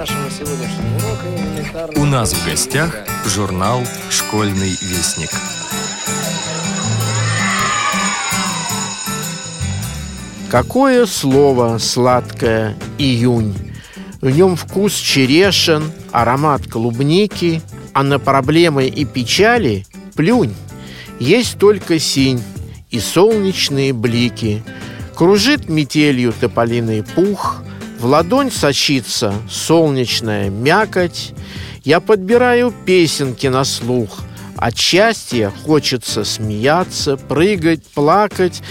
нашего сегодняшнего урока элементарно... У нас в гостях журнал «Школьный вестник». Какое слово сладкое «июнь». В нем вкус черешен, аромат клубники, а на проблемы и печали плюнь. Есть только синь и солнечные блики. Кружит метелью тополиный пух, в ладонь сочится солнечная мякоть. Я подбираю песенки на слух. От счастья хочется смеяться, прыгать, плакать.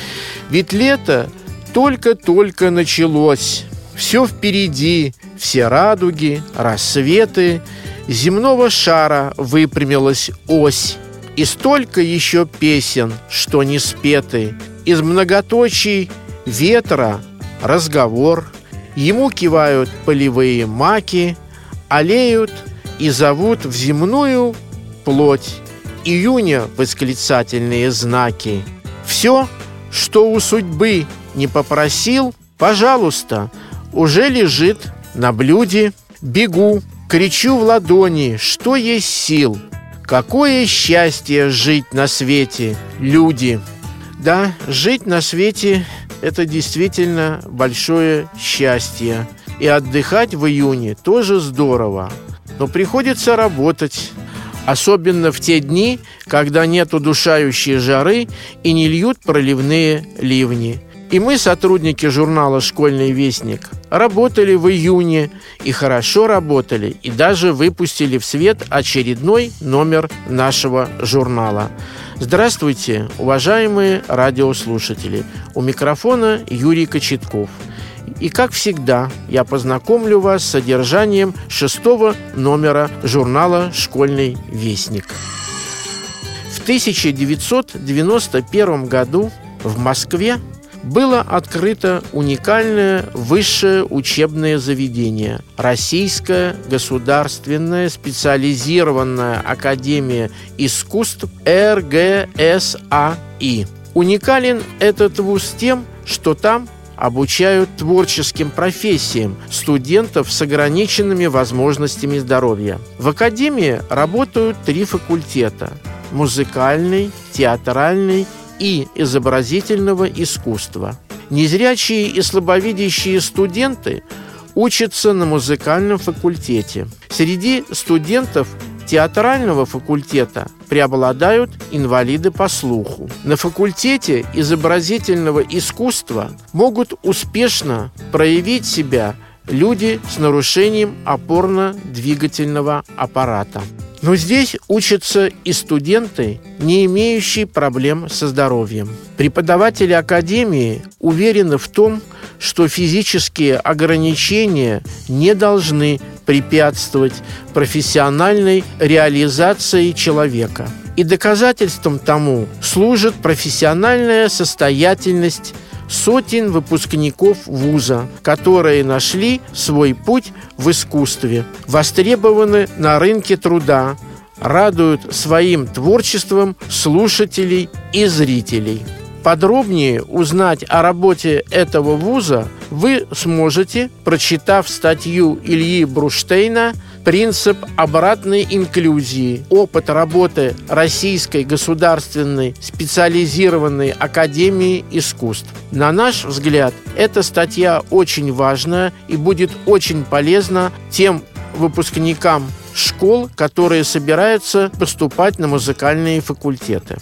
Ведь лето только-только началось. Все впереди, все радуги, рассветы. Земного шара выпрямилась ось. И столько еще песен, что не спеты. Из многоточий ветра разговор. Ему кивают полевые маки, Олеют и зовут в земную плоть. Июня восклицательные знаки. Все, что у судьбы не попросил, пожалуйста, уже лежит на блюде. Бегу, кричу в ладони, что есть сил. Какое счастье жить на свете, люди! Да, жить на свете – это действительно большое счастье. И отдыхать в июне тоже здорово. Но приходится работать, особенно в те дни, когда нет удушающей жары и не льют проливные ливни – и мы, сотрудники журнала «Школьный вестник», работали в июне и хорошо работали, и даже выпустили в свет очередной номер нашего журнала. Здравствуйте, уважаемые радиослушатели! У микрофона Юрий Кочетков. И, как всегда, я познакомлю вас с содержанием шестого номера журнала «Школьный вестник». В 1991 году в Москве было открыто уникальное высшее учебное заведение – Российская государственная специализированная академия искусств РГСАИ. Уникален этот вуз тем, что там обучают творческим профессиям студентов с ограниченными возможностями здоровья. В академии работают три факультета – музыкальный, театральный и изобразительного искусства. Незрячие и слабовидящие студенты учатся на музыкальном факультете. Среди студентов театрального факультета преобладают инвалиды по слуху. На факультете изобразительного искусства могут успешно проявить себя люди с нарушением опорно-двигательного аппарата. Но здесь учатся и студенты, не имеющие проблем со здоровьем. Преподаватели академии уверены в том, что физические ограничения не должны препятствовать профессиональной реализации человека. И доказательством тому служит профессиональная состоятельность сотен выпускников вуза, которые нашли свой путь в искусстве, востребованы на рынке труда, радуют своим творчеством слушателей и зрителей. Подробнее узнать о работе этого вуза вы сможете, прочитав статью Ильи Бруштейна принцип обратной инклюзии, опыт работы Российской государственной специализированной академии искусств. На наш взгляд, эта статья очень важная и будет очень полезна тем выпускникам школ, которые собираются поступать на музыкальные факультеты.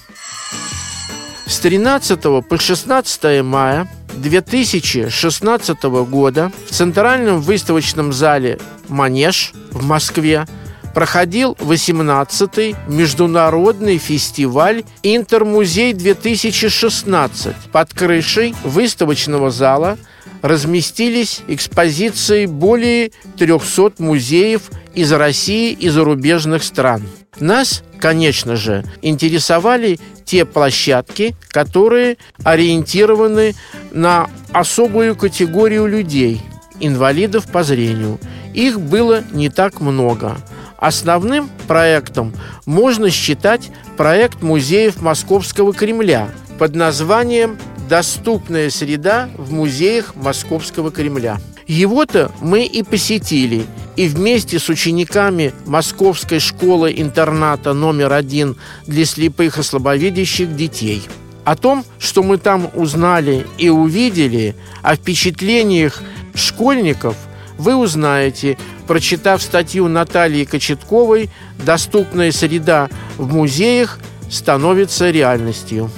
С 13 по 16 мая 2016 года в Центральном выставочном зале «Манеж» в Москве проходил 18-й международный фестиваль «Интермузей-2016». Под крышей выставочного зала разместились экспозиции более 300 музеев из России и зарубежных стран. Нас, конечно же, интересовали те площадки, которые ориентированы на особую категорию людей – инвалидов по зрению. Их было не так много. Основным проектом можно считать проект музеев Московского Кремля под названием «Доступная среда в музеях Московского Кремля». Его-то мы и посетили и вместе с учениками Московской школы-интерната номер один для слепых и слабовидящих детей. О том, что мы там узнали и увидели, о впечатлениях школьников вы узнаете, прочитав статью Натальи Кочетковой «Доступная среда в музеях становится реальностью».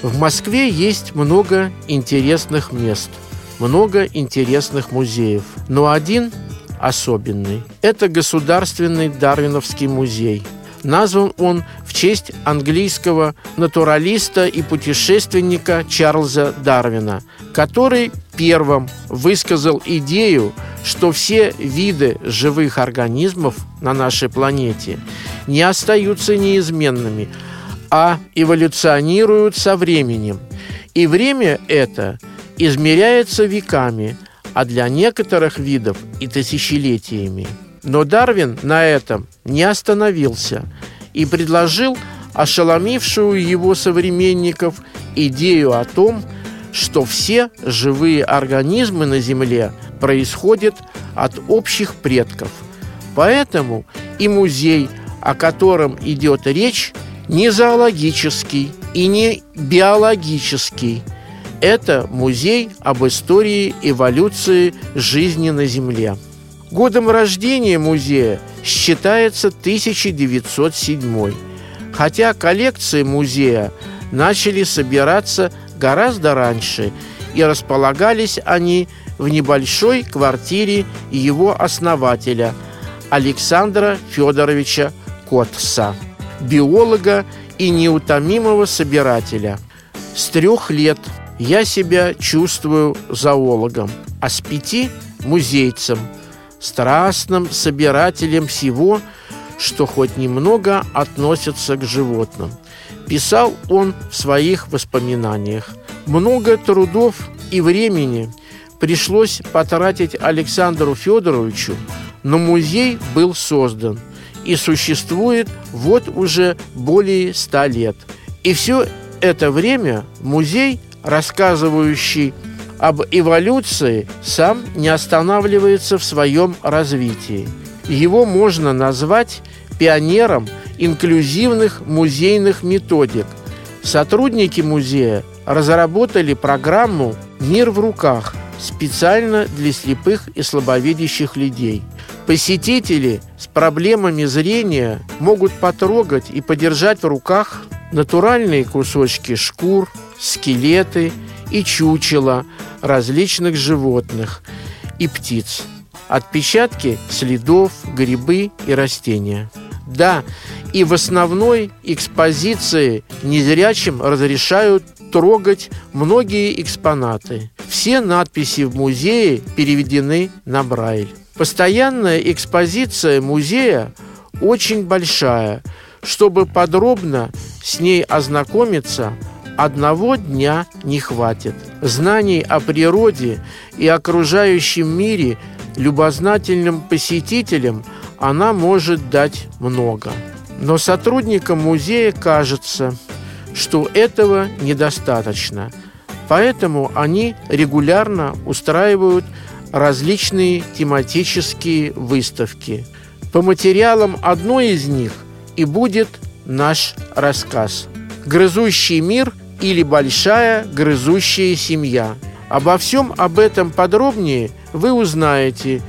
В Москве есть много интересных мест, много интересных музеев, но один особенный. Это Государственный Дарвиновский музей. Назван он в честь английского натуралиста и путешественника Чарльза Дарвина, который первым высказал идею, что все виды живых организмов на нашей планете не остаются неизменными – а эволюционируют со временем. И время это измеряется веками, а для некоторых видов и тысячелетиями. Но Дарвин на этом не остановился и предложил ошеломившую его современников идею о том, что все живые организмы на Земле происходят от общих предков. Поэтому и музей, о котором идет речь, не зоологический и не биологический. Это музей об истории эволюции жизни на Земле. Годом рождения музея считается 1907, хотя коллекции музея начали собираться гораздо раньше, и располагались они в небольшой квартире его основателя Александра Федоровича Котса биолога и неутомимого собирателя. С трех лет я себя чувствую зоологом, а с пяти – музейцем, страстным собирателем всего, что хоть немного относится к животным. Писал он в своих воспоминаниях. Много трудов и времени пришлось потратить Александру Федоровичу, но музей был создан – и существует вот уже более ста лет. И все это время музей, рассказывающий об эволюции, сам не останавливается в своем развитии. Его можно назвать пионером инклюзивных музейных методик. Сотрудники музея разработали программу «Мир в руках» специально для слепых и слабовидящих людей. Посетители с проблемами зрения могут потрогать и подержать в руках натуральные кусочки шкур, скелеты и чучела различных животных и птиц, отпечатки следов, грибы и растения. Да, и в основной экспозиции незрячим разрешают трогать многие экспонаты. Все надписи в музее переведены на Брайль. Постоянная экспозиция музея очень большая. Чтобы подробно с ней ознакомиться, одного дня не хватит. Знаний о природе и окружающем мире любознательным посетителям она может дать много. Но сотрудникам музея кажется, что этого недостаточно. Поэтому они регулярно устраивают различные тематические выставки. По материалам одной из них и будет наш рассказ «Грызущий мир» или «Большая грызущая семья». Обо всем об этом подробнее вы узнаете,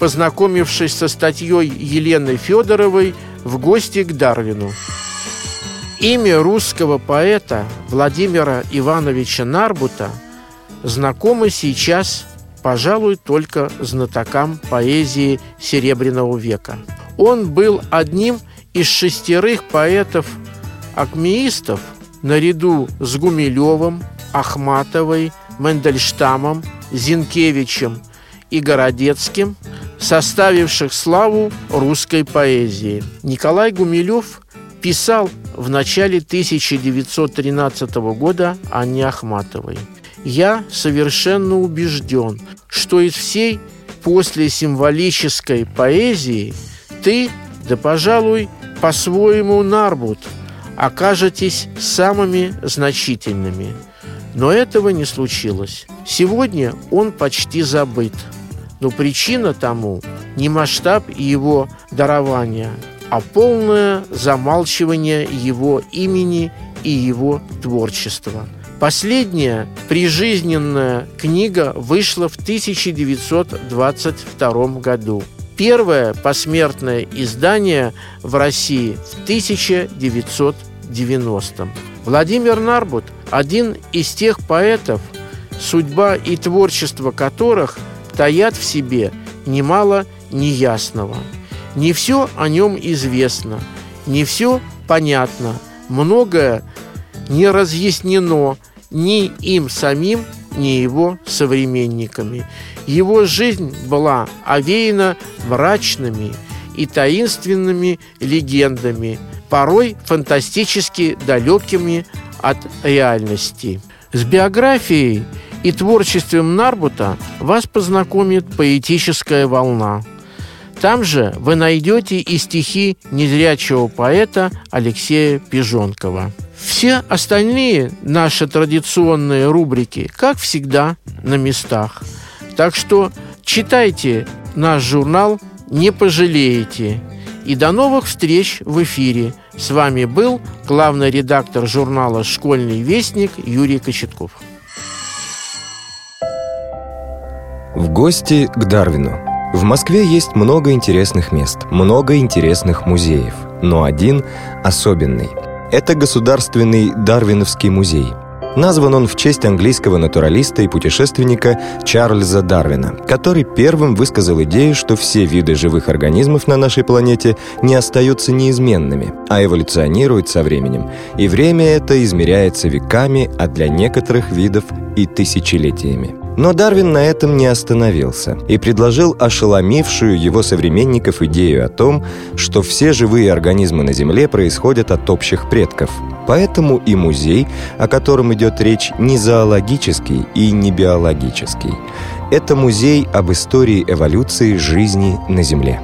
познакомившись со статьей Елены Федоровой «В гости к Дарвину». Имя русского поэта Владимира Ивановича Нарбута знакомо сейчас пожалуй, только знатокам поэзии Серебряного века. Он был одним из шестерых поэтов-акмеистов наряду с Гумилевым, Ахматовой, Мендельштамом, Зинкевичем и Городецким, составивших славу русской поэзии. Николай Гумилев писал в начале 1913 года Анне Ахматовой – я совершенно убежден, что из всей после символической поэзии ты, да, пожалуй, по-своему Нарбут, окажетесь самыми значительными. Но этого не случилось. Сегодня он почти забыт. Но причина тому не масштаб его дарования, а полное замалчивание его имени и его творчества. Последняя прижизненная книга вышла в 1922 году. Первое посмертное издание в России в 1990. Владимир Нарбут – один из тех поэтов, судьба и творчество которых таят в себе немало неясного. Не все о нем известно, не все понятно, многое не разъяснено ни им самим, ни его современниками. Его жизнь была овеяна мрачными и таинственными легендами, порой фантастически далекими от реальности. С биографией и творчеством Нарбута вас познакомит поэтическая волна. Там же вы найдете и стихи незрячего поэта Алексея Пижонкова. Все остальные наши традиционные рубрики, как всегда, на местах. Так что читайте наш журнал, не пожалеете. И до новых встреч в эфире. С вами был главный редактор журнала «Школьный вестник» Юрий Кочетков. В гости к Дарвину. В Москве есть много интересных мест, много интересных музеев, но один особенный – это Государственный Дарвиновский музей. Назван он в честь английского натуралиста и путешественника Чарльза Дарвина, который первым высказал идею, что все виды живых организмов на нашей планете не остаются неизменными, а эволюционируют со временем. И время это измеряется веками, а для некоторых видов и тысячелетиями. Но Дарвин на этом не остановился и предложил ошеломившую его современников идею о том, что все живые организмы на Земле происходят от общих предков. Поэтому и музей, о котором идет речь, не зоологический и не биологический. Это музей об истории эволюции жизни на Земле.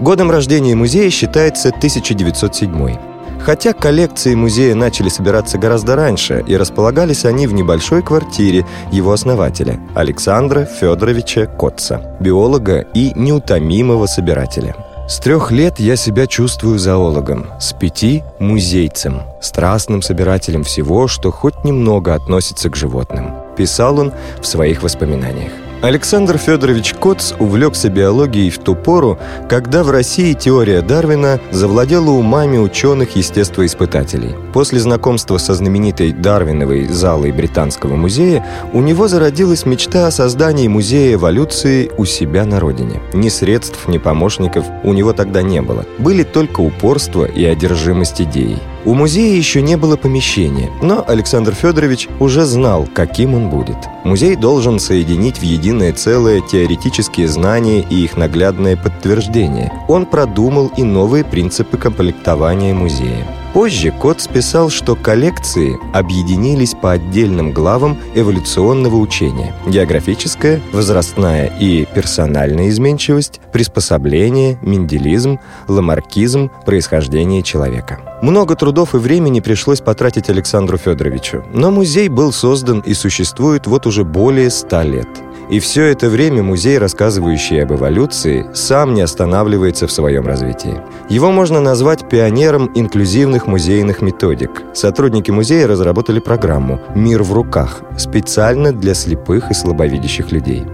Годом рождения музея считается 1907 Хотя коллекции музея начали собираться гораздо раньше, и располагались они в небольшой квартире его основателя, Александра Федоровича Котца, биолога и неутомимого собирателя. С трех лет я себя чувствую зоологом, с пяти – музейцем, страстным собирателем всего, что хоть немного относится к животным. Писал он в своих воспоминаниях. Александр Федорович Коц увлекся биологией в ту пору, когда в России теория Дарвина завладела умами ученых-естествоиспытателей. После знакомства со знаменитой Дарвиновой залой Британского музея у него зародилась мечта о создании музея эволюции у себя на родине. Ни средств, ни помощников у него тогда не было. Были только упорство и одержимость идеей. У музея еще не было помещения, но Александр Федорович уже знал, каким он будет. Музей должен соединить в единое целое теоретические знания и их наглядное подтверждение. Он продумал и новые принципы комплектования музея. Позже Кот списал, что коллекции объединились по отдельным главам эволюционного учения – географическая, возрастная и персональная изменчивость, приспособление, менделизм, ламаркизм, происхождение человека. Много трудов и времени пришлось потратить Александру Федоровичу, но музей был создан и существует вот уже более ста лет – и все это время музей, рассказывающий об эволюции, сам не останавливается в своем развитии. Его можно назвать пионером инклюзивных музейных методик. Сотрудники музея разработали программу «Мир в руках» специально для слепых и слабовидящих людей.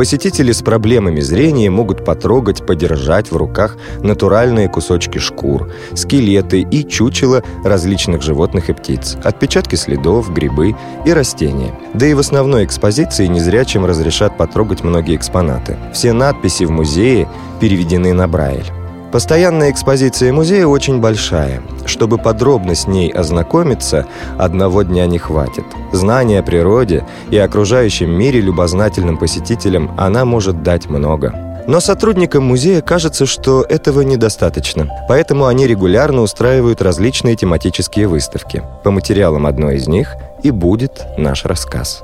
Посетители с проблемами зрения могут потрогать, подержать в руках натуральные кусочки шкур, скелеты и чучела различных животных и птиц, отпечатки следов, грибы и растения. Да и в основной экспозиции незрячим разрешат потрогать многие экспонаты. Все надписи в музее переведены на Брайль. Постоянная экспозиция музея очень большая. Чтобы подробно с ней ознакомиться, одного дня не хватит. Знания о природе и окружающем мире любознательным посетителям она может дать много. Но сотрудникам музея кажется, что этого недостаточно, поэтому они регулярно устраивают различные тематические выставки. По материалам одной из них и будет наш рассказ.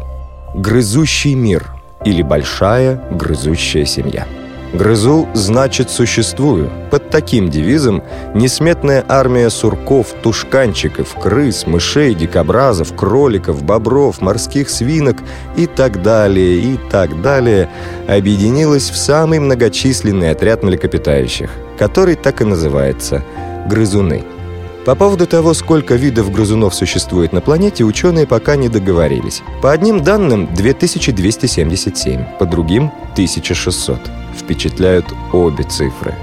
«Грызущий мир» или «Большая грызущая семья». «Грызу, значит, существую». Под таким девизом несметная армия сурков, тушканчиков, крыс, мышей, дикобразов, кроликов, бобров, морских свинок и так далее, и так далее объединилась в самый многочисленный отряд млекопитающих, который так и называется – грызуны – по поводу того, сколько видов грызунов существует на планете, ученые пока не договорились. По одним данным 2277, по другим 1600. Впечатляют обе цифры.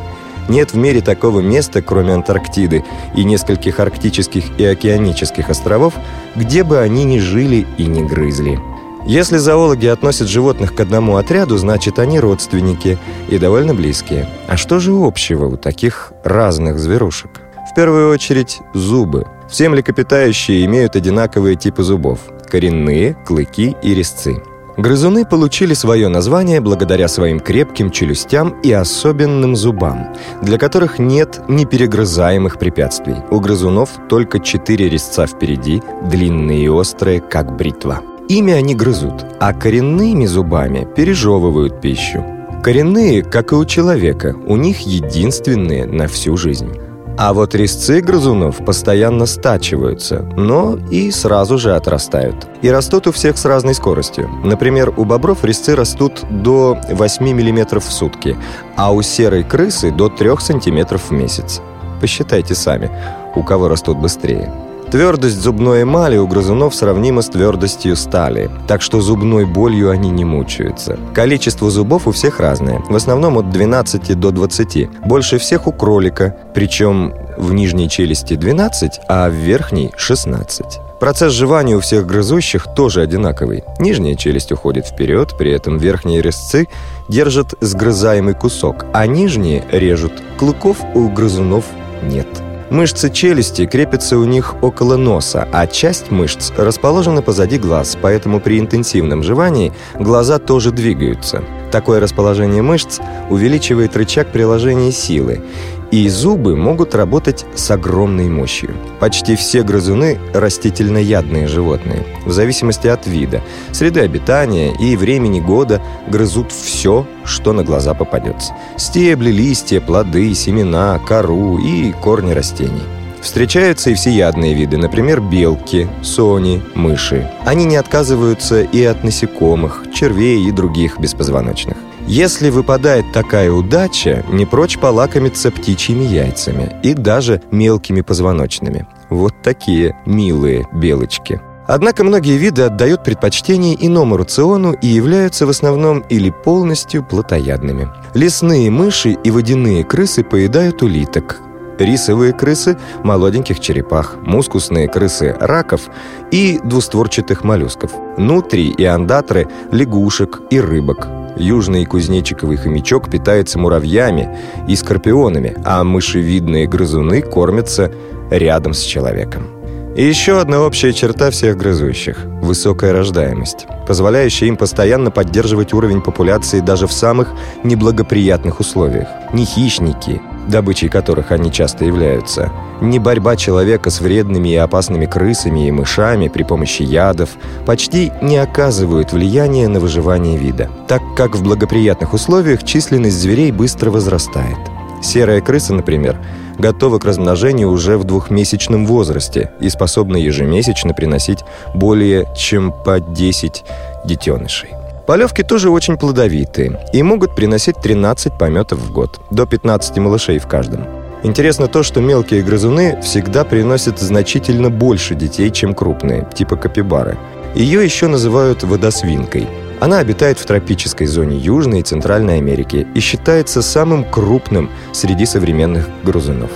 Нет в мире такого места, кроме Антарктиды и нескольких арктических и океанических островов, где бы они ни жили и не грызли. Если зоологи относят животных к одному отряду, значит, они родственники и довольно близкие. А что же общего у таких разных зверушек? В первую очередь зубы. Все млекопитающие имеют одинаковые типы зубов – коренные, клыки и резцы. Грызуны получили свое название благодаря своим крепким челюстям и особенным зубам, для которых нет неперегрызаемых препятствий. У грызунов только четыре резца впереди, длинные и острые, как бритва. Ими они грызут, а коренными зубами пережевывают пищу. Коренные, как и у человека, у них единственные на всю жизнь. А вот резцы грызунов постоянно стачиваются, но и сразу же отрастают. И растут у всех с разной скоростью. Например, у бобров резцы растут до 8 мм в сутки, а у серой крысы до 3 см в месяц. Посчитайте сами, у кого растут быстрее. Твердость зубной эмали у грызунов сравнима с твердостью стали, так что зубной болью они не мучаются. Количество зубов у всех разное, в основном от 12 до 20. Больше всех у кролика, причем в нижней челюсти 12, а в верхней 16. Процесс жевания у всех грызущих тоже одинаковый. Нижняя челюсть уходит вперед, при этом верхние резцы держат сгрызаемый кусок, а нижние режут. Клыков у грызунов нет. Мышцы челюсти крепятся у них около носа, а часть мышц расположена позади глаз, поэтому при интенсивном жевании глаза тоже двигаются. Такое расположение мышц увеличивает рычаг приложения силы, и зубы могут работать с огромной мощью. Почти все грызуны – растительноядные животные. В зависимости от вида, среды обитания и времени года грызут все, что на глаза попадется. Стебли, листья, плоды, семена, кору и корни растений. Встречаются и всеядные виды, например, белки, сони, мыши. Они не отказываются и от насекомых, червей и других беспозвоночных. Если выпадает такая удача, не прочь полакомиться птичьими яйцами и даже мелкими позвоночными. Вот такие милые белочки. Однако многие виды отдают предпочтение иному рациону и являются в основном или полностью плотоядными. Лесные мыши и водяные крысы поедают улиток, рисовые крысы – молоденьких черепах, мускусные крысы – раков и двустворчатых моллюсков, нутрии и андатры – лягушек и рыбок. Южный кузнечиковый хомячок питается муравьями и скорпионами, а мышевидные грызуны кормятся рядом с человеком. И еще одна общая черта всех грызущих – высокая рождаемость, позволяющая им постоянно поддерживать уровень популяции даже в самых неблагоприятных условиях. Не хищники, добычей которых они часто являются, не борьба человека с вредными и опасными крысами и мышами при помощи ядов почти не оказывают влияния на выживание вида, так как в благоприятных условиях численность зверей быстро возрастает. Серая крыса, например, готова к размножению уже в двухмесячном возрасте и способна ежемесячно приносить более чем по 10 детенышей. Полевки тоже очень плодовитые и могут приносить 13 пометов в год, до 15 малышей в каждом. Интересно то, что мелкие грызуны всегда приносят значительно больше детей, чем крупные, типа капибары. Ее еще называют водосвинкой. Она обитает в тропической зоне Южной и Центральной Америки и считается самым крупным среди современных грызунов.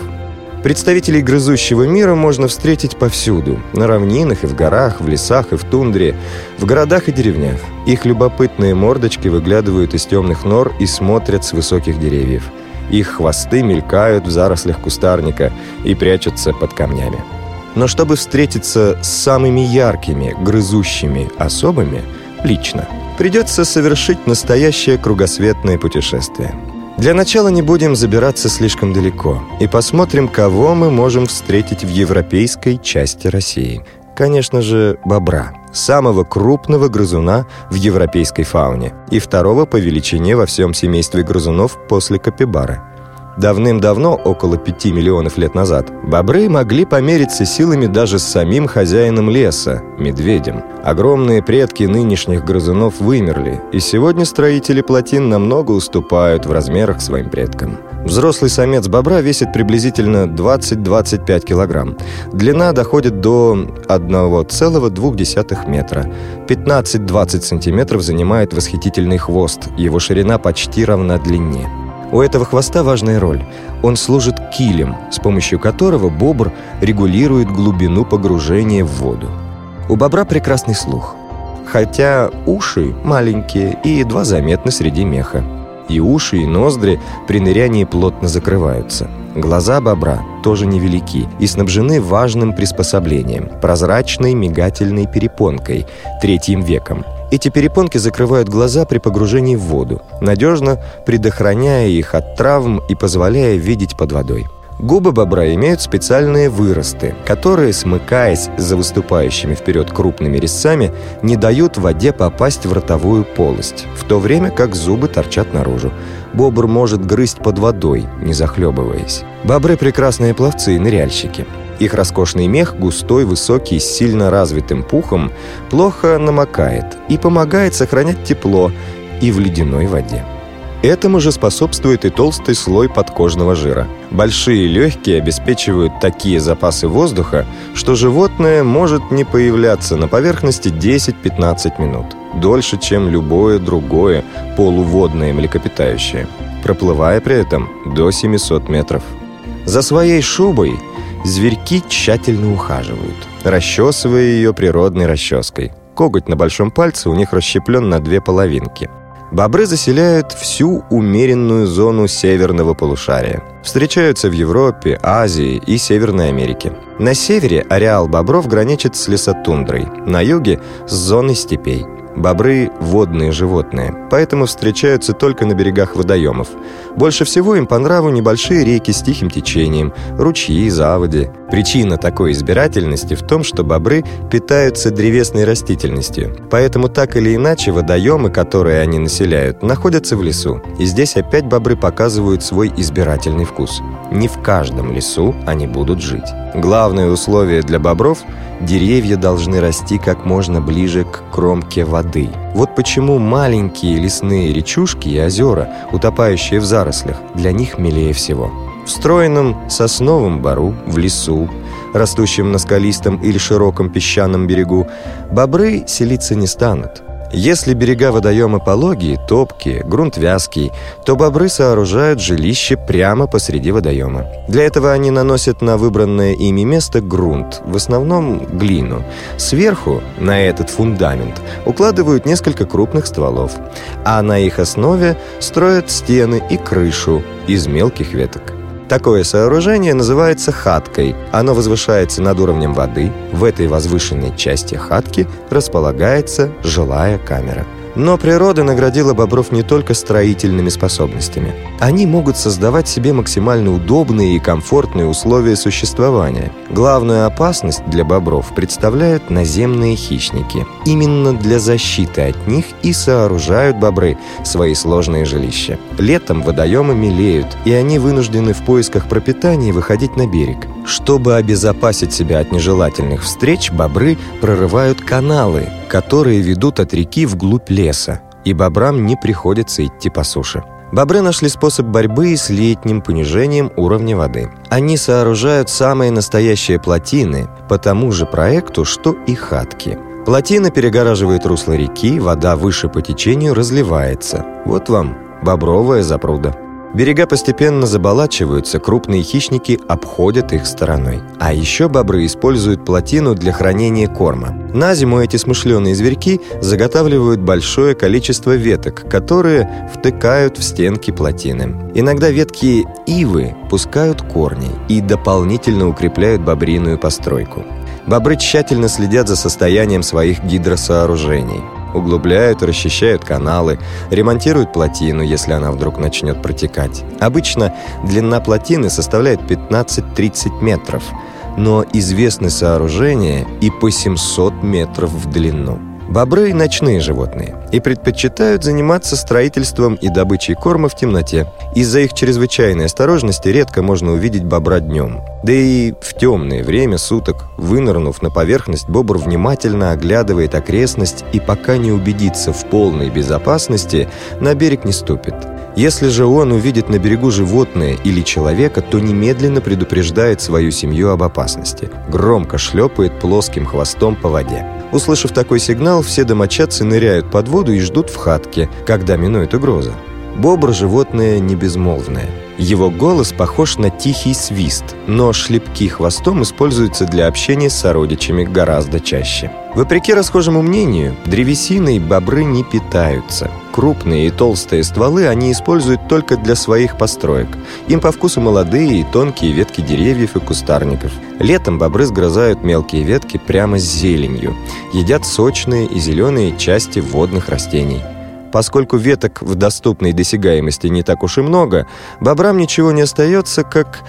Представителей грызущего мира можно встретить повсюду. На равнинах и в горах, в лесах и в тундре, в городах и деревнях. Их любопытные мордочки выглядывают из темных нор и смотрят с высоких деревьев. Их хвосты мелькают в зарослях кустарника и прячутся под камнями. Но чтобы встретиться с самыми яркими, грызущими особами, лично, придется совершить настоящее кругосветное путешествие – для начала не будем забираться слишком далеко и посмотрим, кого мы можем встретить в европейской части России. Конечно же, бобра, самого крупного грызуна в европейской фауне и второго по величине во всем семействе грызунов после капибары. Давным-давно, около пяти миллионов лет назад, бобры могли помериться силами даже с самим хозяином леса – медведем. Огромные предки нынешних грызунов вымерли, и сегодня строители плотин намного уступают в размерах своим предкам. Взрослый самец бобра весит приблизительно 20-25 килограмм. Длина доходит до 1,2 метра. 15-20 сантиметров занимает восхитительный хвост, его ширина почти равна длине. У этого хвоста важная роль. Он служит килем, с помощью которого бобр регулирует глубину погружения в воду. У бобра прекрасный слух, хотя уши маленькие и едва заметны среди меха. И уши, и ноздри при нырянии плотно закрываются. Глаза бобра тоже невелики и снабжены важным приспособлением – прозрачной мигательной перепонкой, третьим веком – эти перепонки закрывают глаза при погружении в воду, надежно предохраняя их от травм и позволяя видеть под водой. Губы бобра имеют специальные выросты, которые, смыкаясь за выступающими вперед крупными резцами, не дают воде попасть в ротовую полость, в то время как зубы торчат наружу. Бобр может грызть под водой, не захлебываясь. Бобры – прекрасные пловцы и ныряльщики. Их роскошный мех, густой, высокий, с сильно развитым пухом, плохо намокает и помогает сохранять тепло и в ледяной воде. Этому же способствует и толстый слой подкожного жира. Большие легкие обеспечивают такие запасы воздуха, что животное может не появляться на поверхности 10-15 минут, дольше, чем любое другое полуводное млекопитающее, проплывая при этом до 700 метров. За своей шубой Зверьки тщательно ухаживают, расчесывая ее природной расческой. Коготь на большом пальце у них расщеплен на две половинки. Бобры заселяют всю умеренную зону северного полушария. Встречаются в Европе, Азии и Северной Америке. На севере ареал бобров граничит с лесотундрой, на юге – с зоной степей – Бобры – водные животные, поэтому встречаются только на берегах водоемов. Больше всего им по нраву небольшие реки с тихим течением, ручьи, заводи. Причина такой избирательности в том, что бобры питаются древесной растительностью. Поэтому так или иначе водоемы, которые они населяют, находятся в лесу. И здесь опять бобры показывают свой избирательный вкус. Не в каждом лесу они будут жить. Главное условие для бобров – деревья должны расти как можно ближе к кромке воды. Вот почему маленькие лесные речушки и озера, утопающие в зарослях, для них милее всего. В стройном сосновом бару, в лесу, растущем на скалистом или широком песчаном берегу, бобры селиться не станут – если берега водоема пологие, топкие, грунт вязкий, то бобры сооружают жилище прямо посреди водоема. Для этого они наносят на выбранное ими место грунт, в основном глину. Сверху, на этот фундамент, укладывают несколько крупных стволов, а на их основе строят стены и крышу из мелких веток. Такое сооружение называется хаткой. Оно возвышается над уровнем воды. В этой возвышенной части хатки располагается жилая камера. Но природа наградила бобров не только строительными способностями. Они могут создавать себе максимально удобные и комфортные условия существования. Главную опасность для бобров представляют наземные хищники. Именно для защиты от них и сооружают бобры свои сложные жилища. Летом водоемы мелеют, и они вынуждены в поисках пропитания выходить на берег. Чтобы обезопасить себя от нежелательных встреч, бобры прорывают каналы, которые ведут от реки вглубь леса, и бобрам не приходится идти по суше. Бобры нашли способ борьбы с летним понижением уровня воды. Они сооружают самые настоящие плотины по тому же проекту, что и хатки. Плотина перегораживает русло реки, вода выше по течению разливается. Вот вам бобровая запруда. Берега постепенно заболачиваются, крупные хищники обходят их стороной. А еще бобры используют плотину для хранения корма. На зиму эти смышленые зверьки заготавливают большое количество веток, которые втыкают в стенки плотины. Иногда ветки ивы пускают корни и дополнительно укрепляют бобриную постройку. Бобры тщательно следят за состоянием своих гидросооружений углубляют расчищают каналы, ремонтируют плотину, если она вдруг начнет протекать. Обычно длина плотины составляет 15-30 метров. но известны сооружения и по 700 метров в длину. Бобры – ночные животные и предпочитают заниматься строительством и добычей корма в темноте. Из-за их чрезвычайной осторожности редко можно увидеть бобра днем. Да и в темное время суток, вынырнув на поверхность, бобр внимательно оглядывает окрестность и пока не убедится в полной безопасности, на берег не ступит. Если же он увидит на берегу животное или человека, то немедленно предупреждает свою семью об опасности. Громко шлепает плоским хвостом по воде. Услышав такой сигнал, все домочадцы ныряют под воду и ждут в хатке, когда минует угроза. Бобр – животное не безмолвное. Его голос похож на тихий свист, но шлепки хвостом используются для общения с сородичами гораздо чаще. Вопреки расхожему мнению, древесиной бобры не питаются. Крупные и толстые стволы они используют только для своих построек. Им по вкусу молодые и тонкие ветки деревьев и кустарников. Летом бобры сгрызают мелкие ветки прямо с зеленью. Едят сочные и зеленые части водных растений. Поскольку веток в доступной досягаемости не так уж и много, бобрам ничего не остается, как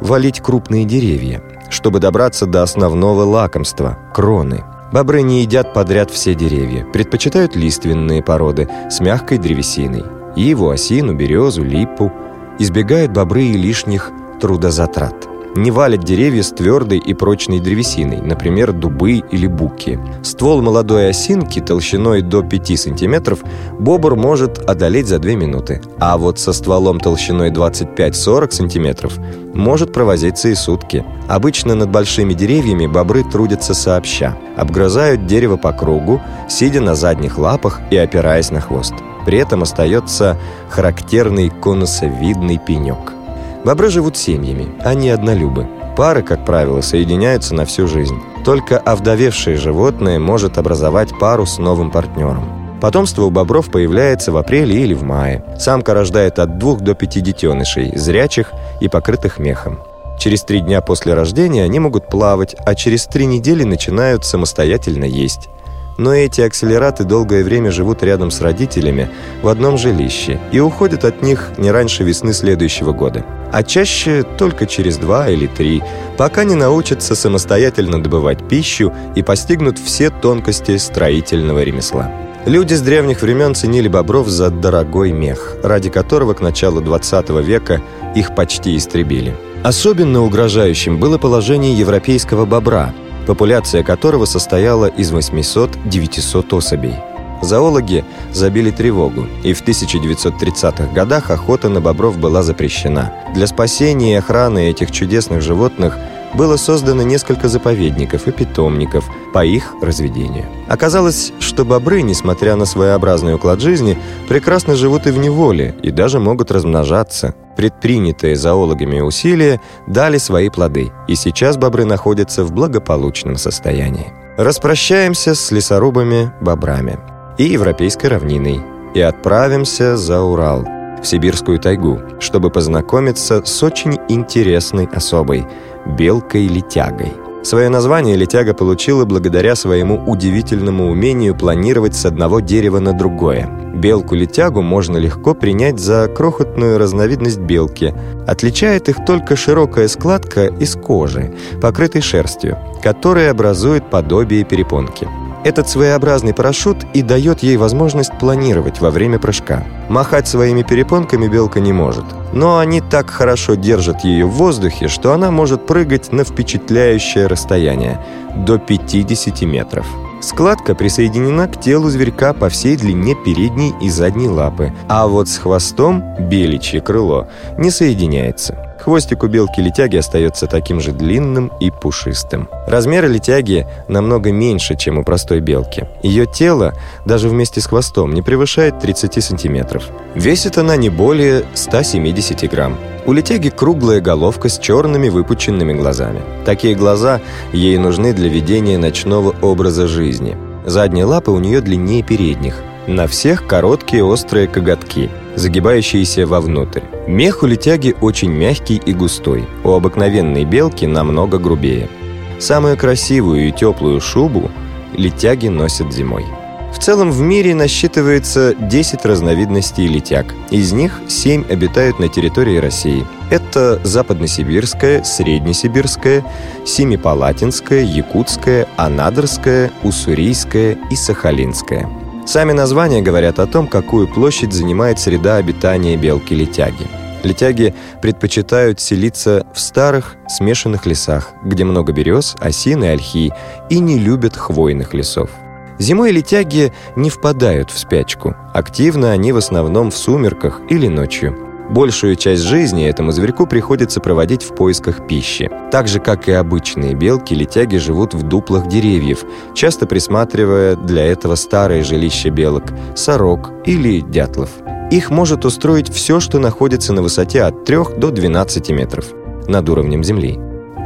валить крупные деревья, чтобы добраться до основного лакомства – кроны – Бобры не едят подряд все деревья, предпочитают лиственные породы с мягкой древесиной. Иву, осину, березу, липу. Избегают бобры и лишних трудозатрат не валят деревья с твердой и прочной древесиной, например, дубы или буки. Ствол молодой осинки толщиной до 5 см бобр может одолеть за 2 минуты, а вот со стволом толщиной 25-40 см может провозиться и сутки. Обычно над большими деревьями бобры трудятся сообща, обгрызают дерево по кругу, сидя на задних лапах и опираясь на хвост. При этом остается характерный конусовидный пенек. Бобры живут семьями, они однолюбы. Пары, как правило, соединяются на всю жизнь. Только овдовевшее животное может образовать пару с новым партнером. Потомство у бобров появляется в апреле или в мае. Самка рождает от двух до пяти детенышей, зрячих и покрытых мехом. Через три дня после рождения они могут плавать, а через три недели начинают самостоятельно есть. Но эти акселераты долгое время живут рядом с родителями в одном жилище и уходят от них не раньше весны следующего года. А чаще только через два или три, пока не научатся самостоятельно добывать пищу и постигнут все тонкости строительного ремесла. Люди с древних времен ценили бобров за дорогой мех, ради которого к началу 20 века их почти истребили. Особенно угрожающим было положение европейского бобра – популяция которого состояла из 800-900 особей. Зоологи забили тревогу, и в 1930-х годах охота на бобров была запрещена. Для спасения и охраны этих чудесных животных было создано несколько заповедников и питомников по их разведению. Оказалось, что бобры, несмотря на своеобразный уклад жизни, прекрасно живут и в неволе, и даже могут размножаться. Предпринятые зоологами усилия дали свои плоды, и сейчас бобры находятся в благополучном состоянии. Распрощаемся с лесорубами-бобрами и европейской равниной и отправимся за Урал, в сибирскую тайгу, чтобы познакомиться с очень интересной особой – белкой-летягой – Свое название летяга получила благодаря своему удивительному умению планировать с одного дерева на другое. Белку-летягу можно легко принять за крохотную разновидность белки. Отличает их только широкая складка из кожи, покрытой шерстью, которая образует подобие перепонки. Этот своеобразный парашют и дает ей возможность планировать во время прыжка. Махать своими перепонками белка не может, но они так хорошо держат ее в воздухе, что она может прыгать на впечатляющее расстояние – до 50 метров. Складка присоединена к телу зверька по всей длине передней и задней лапы, а вот с хвостом беличье крыло не соединяется. Хвостик у белки-летяги остается таким же длинным и пушистым. Размеры летяги намного меньше, чем у простой белки. Ее тело, даже вместе с хвостом, не превышает 30 сантиметров. Весит она не более 170 грамм. У летяги круглая головка с черными выпученными глазами. Такие глаза ей нужны для ведения ночного образа жизни. Задние лапы у нее длиннее передних. На всех короткие острые коготки – загибающиеся вовнутрь. Мех у летяги очень мягкий и густой, у обыкновенной белки намного грубее. Самую красивую и теплую шубу летяги носят зимой. В целом в мире насчитывается 10 разновидностей летяг. Из них 7 обитают на территории России. Это западносибирская, среднесибирская, семипалатинская, якутская, анадырская, уссурийская и сахалинская. Сами названия говорят о том, какую площадь занимает среда обитания белки-летяги. Летяги предпочитают селиться в старых смешанных лесах, где много берез, осин и ольхи, и не любят хвойных лесов. Зимой летяги не впадают в спячку. Активно они в основном в сумерках или ночью. Большую часть жизни этому зверьку приходится проводить в поисках пищи. Так же, как и обычные белки, летяги живут в дуплах деревьев, часто присматривая для этого старые жилища белок, сорок или дятлов. Их может устроить все, что находится на высоте от 3 до 12 метров над уровнем земли.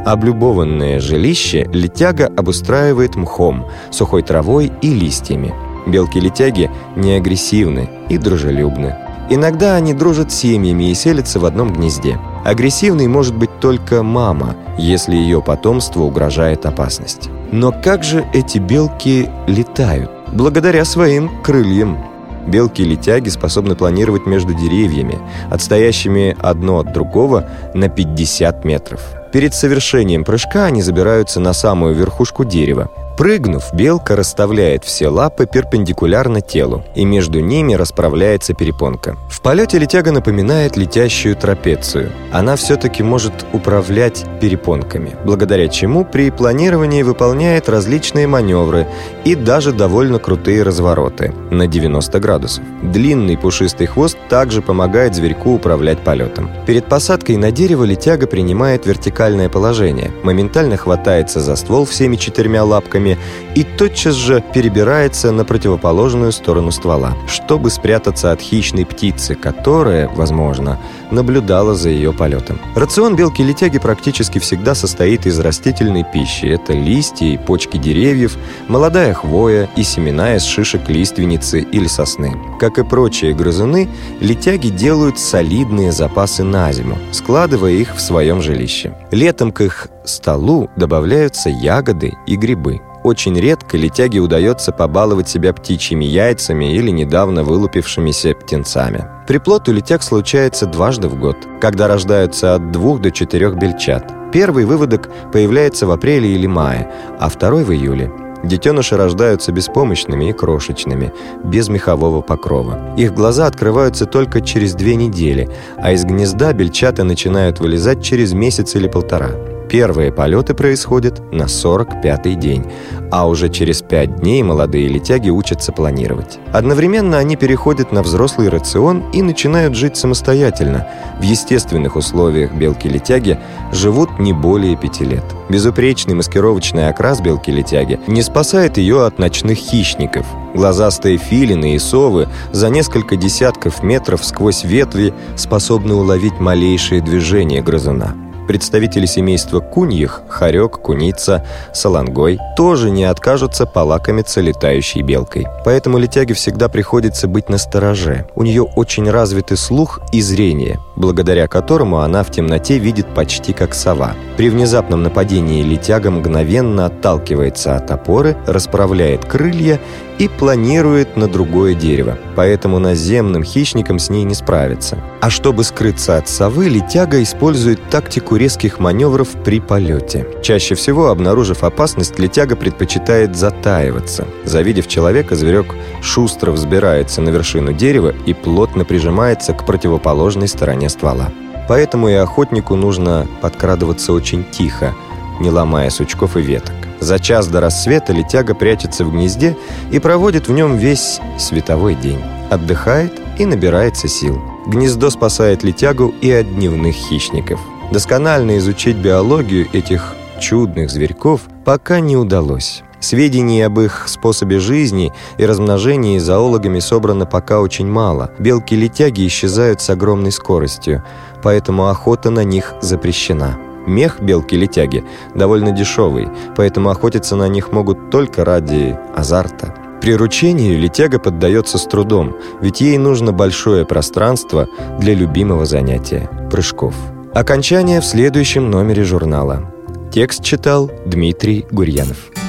Облюбованное жилище летяга обустраивает мхом, сухой травой и листьями. Белки-летяги не агрессивны и дружелюбны. Иногда они дружат семьями и селятся в одном гнезде. Агрессивной может быть только мама, если ее потомству угрожает опасность. Но как же эти белки летают? Благодаря своим крыльям. Белки-летяги способны планировать между деревьями, отстоящими одно от другого на 50 метров. Перед совершением прыжка они забираются на самую верхушку дерева. Прыгнув, белка расставляет все лапы перпендикулярно телу, и между ними расправляется перепонка. В полете летяга напоминает летящую трапецию. Она все-таки может управлять перепонками, благодаря чему при планировании выполняет различные маневры и даже довольно крутые развороты на 90 градусов. Длинный пушистый хвост также помогает зверьку управлять полетом. Перед посадкой на дерево летяга принимает вертикальное положение, моментально хватается за ствол всеми четырьмя лапками руками и тотчас же перебирается на противоположную сторону ствола, чтобы спрятаться от хищной птицы, которая, возможно, наблюдала за ее полетом. Рацион белки-летяги практически всегда состоит из растительной пищи. Это листья и почки деревьев, молодая хвоя и семена из шишек лиственницы или сосны. Как и прочие грызуны, летяги делают солидные запасы на зиму, складывая их в своем жилище. Летом к их столу добавляются ягоды и грибы. Очень редко летяге удается побаловать себя птичьими яйцами или недавно вылупившимися птенцами. Приплод у летяг случается дважды в год, когда рождаются от двух до четырех бельчат. Первый выводок появляется в апреле или мае, а второй в июле. Детеныши рождаются беспомощными и крошечными, без мехового покрова. Их глаза открываются только через две недели, а из гнезда бельчата начинают вылезать через месяц или полтора. Первые полеты происходят на 45-й день, а уже через 5 дней молодые летяги учатся планировать. Одновременно они переходят на взрослый рацион и начинают жить самостоятельно. В естественных условиях белки-летяги живут не более 5 лет. Безупречный маскировочный окрас белки-летяги не спасает ее от ночных хищников. Глазастые филины и совы за несколько десятков метров сквозь ветви способны уловить малейшие движения грызуна. Представители семейства куньих, хорек, куница, салангой, тоже не откажутся полакомиться летающей белкой. Поэтому летяге всегда приходится быть настороже. У нее очень развиты слух и зрение, благодаря которому она в темноте видит почти как сова. При внезапном нападении летяга мгновенно отталкивается от опоры, расправляет крылья и планирует на другое дерево, поэтому наземным хищникам с ней не справиться. А чтобы скрыться от совы, летяга использует тактику резких маневров при полете. Чаще всего, обнаружив опасность, летяга предпочитает затаиваться. Завидев человека, зверек шустро взбирается на вершину дерева и плотно прижимается к противоположной стороне ствола. Поэтому и охотнику нужно подкрадываться очень тихо, не ломая сучков и веток. За час до рассвета летяга прячется в гнезде и проводит в нем весь световой день. Отдыхает и набирается сил. Гнездо спасает летягу и от дневных хищников. Досконально изучить биологию этих чудных зверьков пока не удалось. Сведений об их способе жизни и размножении зоологами собрано пока очень мало. Белки-летяги исчезают с огромной скоростью, поэтому охота на них запрещена. Мех белки-летяги довольно дешевый, поэтому охотиться на них могут только ради азарта. Приручению летяга поддается с трудом, ведь ей нужно большое пространство для любимого занятия – прыжков. Окончание в следующем номере журнала. Текст читал Дмитрий Гурьянов.